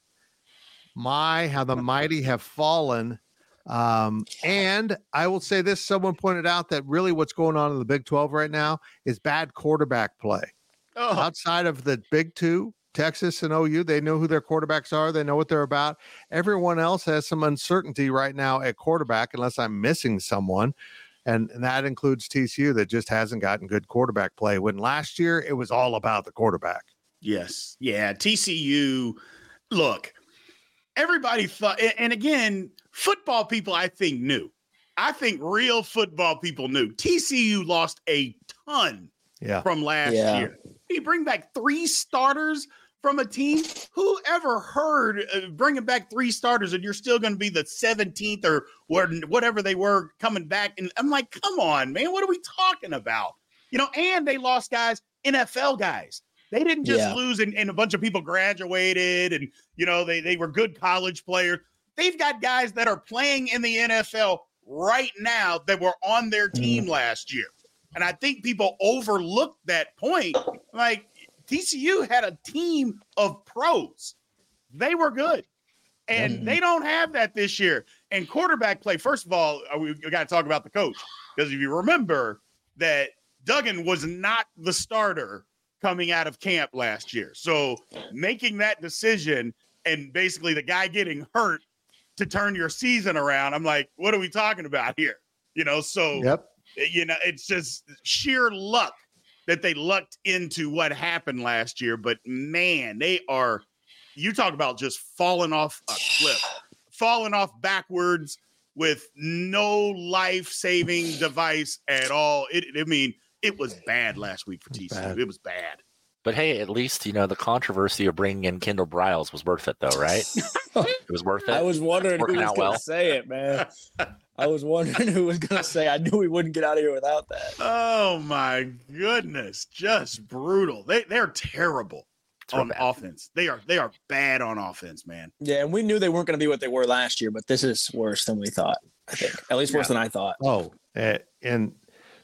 my, how the mighty have fallen. Um, and I will say this someone pointed out that really what's going on in the Big 12 right now is bad quarterback play. Oh, Outside of the Big Two, Texas and OU, they know who their quarterbacks are, they know what they're about. Everyone else has some uncertainty right now at quarterback, unless I'm missing someone. And, and that includes TCU that just hasn't gotten good quarterback play. When last year it was all about the quarterback. Yes. Yeah. TCU, look, everybody thought, and again, football people, I think, knew. I think real football people knew. TCU lost a ton Yeah. from last Yeah. year. You bring back three starters from a team. Who ever heard uh, bringing back three starters and you're still going to be the 17th or whatever they were coming back? And I'm like, come on, man, what are we talking about? You know, and they lost guys, NFL guys. They didn't just Yeah. lose and, and a bunch of people graduated and, you know, they, they were good college players. They've got guys that are playing in the NFL right now that were on their team last year. And I think people overlooked that point. Like TCU had a team of pros. They were good. And Mhm. they don't have that this year. And quarterback play, first of all, uh, we got to talk about the coach. Because if you remember that Duggan was not the starter coming out of camp last year. So making that decision and basically the guy getting hurt to turn your season around, I'm like, what are we talking about here? You know, so Yep. you know, it's just sheer luck that they lucked into what happened last year. But man, they are you talk about just falling off a cliff, falling off backwards with no life saving device at all. It, I mean, it was bad last week for TCU. bad. It was bad. But hey, at least, you know, the controversy of bringing in Kendal Briles was worth it, though, right? it was worth it. I was wondering who Working was going to well. say it, man. I was wondering who was going to say. I knew we wouldn't get out of here without that. Oh my goodness, just brutal. They they're terrible real on bad. offense. They are they are bad on offense, man. Yeah, and we knew they weren't going to be what they were last year, but this is worse than we thought. I think, at least worse Yeah. than I thought. Oh, and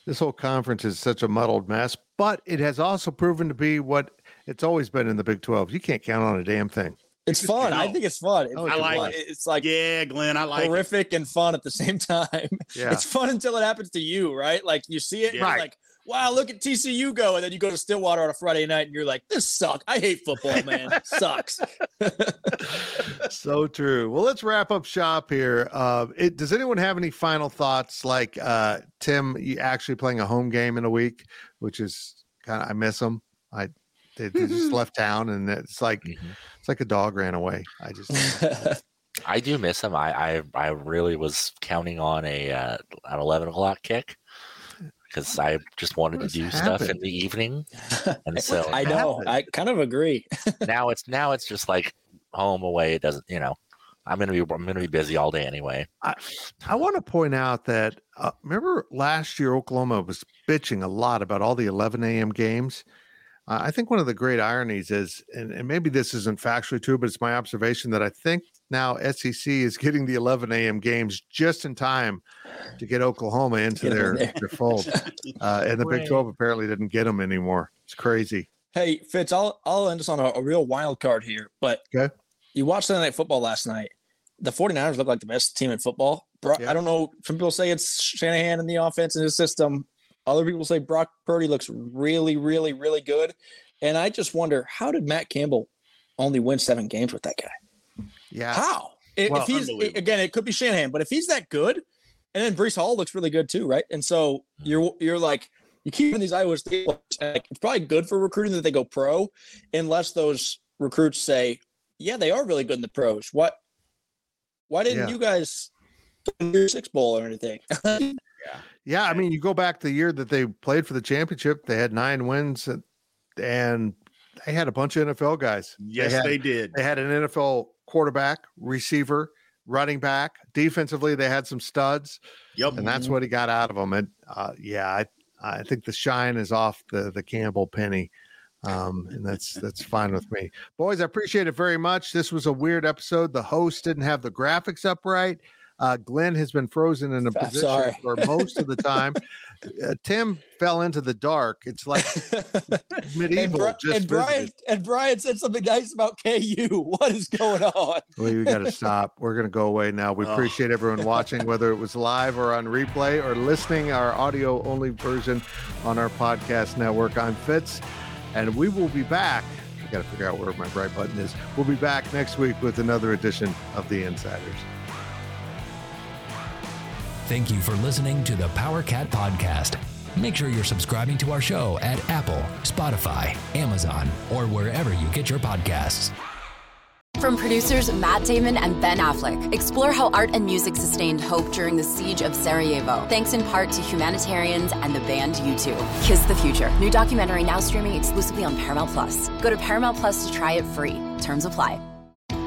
this whole conference is such a muddled mess, but it has also proven to be what it's always been in the Big 12. You can't count on a damn thing. It's fun. I think it's fun. It's, I like it. It's like yeah, Glenn. I like horrific it. and fun at the same time. Yeah. It's fun until it happens to you, right? Like you see it, yeah. right. like, wow, look at TCU go, and then you go to Stillwater on a Friday night, and you're like, this sucks. I hate football, man. sucks. so true. Well, let's wrap up shop here. Uh, it, does anyone have any final thoughts? Like uh, Tim, you actually playing a home game in a week, which is kind of I miss them. I they, they just left town, and it's like mm-hmm. it's like a dog ran away. I just. I do miss him. I, I I really was counting on a uh, an eleven o'clock kick because I just wanted to do happened? stuff in the evening, and so I know happened? I kind of agree. now it's now it's just like home away. It doesn't you know. I'm gonna be I'm gonna be busy all day anyway. I, I want to point out that uh, remember last year Oklahoma was bitching a lot about all the 11 a.m. games, uh, I think one of the great ironies is, and, and, maybe this isn't factually true, but it's my observation that I think now SEC is getting the 11 a.m. games just in time to get Oklahoma into get their, their fold. Uh, and the Big 12 apparently didn't get them anymore. It's crazy. Hey, Fitz, I'll, I'll end us on a, a real wild card here, but okay. you watched Sunday Night Football last night. The 49ers look like the best team in football. Bro, yeah. I don't know. Some people say it's Shanahan and the offense in his system. Other people say Brock Purdy looks really, really, really good. And I just wonder how did Matt Campbell only win seven games with that guy? Yeah. How? If, well, if he's again, it could be Shanahan, but if he's that good, and then Breece Hall looks really good too, right? And so you're you're like you keep in these Iowa State. Like, it's probably good for recruiting that they go pro, unless those recruits say, "Yeah, they are really good in the pros." What? Why didn't yeah. you guys do your six bowl or anything? yeah. Yeah, I mean, you go back the year that they played for the championship, they had nine wins, and they had a bunch of NFL guys. Yes, they, had, they did. They had an NFL quarterback, receiver, running back. Defensively, they had some studs. Yep, and that's what he got out of them. And uh, yeah, I I think the shine is off the the Campbell penny. Um, and that's that's fine with me, boys. I appreciate it very much. This was a weird episode. The host didn't have the graphics up right. Uh, Glenn has been frozen in a position Sorry. for most of the time. Uh, Tim fell into the dark. It's like medieval. And, Bri- and Brien and Brien said something nice about KU. What is going on? well, we got to stop. We're going to go away now. We oh. appreciate everyone watching, whether it was live or on replay or listening our audio only version on our podcast network. I'm Fitz, and we will be back. I got to figure out where my bright button is. We'll be back next week with another edition of the Insiders. Thank you for listening to the Power Cat Podcast. Make sure you're subscribing to our show at Apple, Spotify, Amazon, or wherever you get your podcasts. From producers Matt Damon and Ben Affleck, explore how art and music sustained hope during the siege of Sarajevo, thanks in part to humanitarians and the band U2. Kiss the Future, new documentary now streaming exclusively on Paramount Plus. Go to Paramount Plus to try it free. Terms apply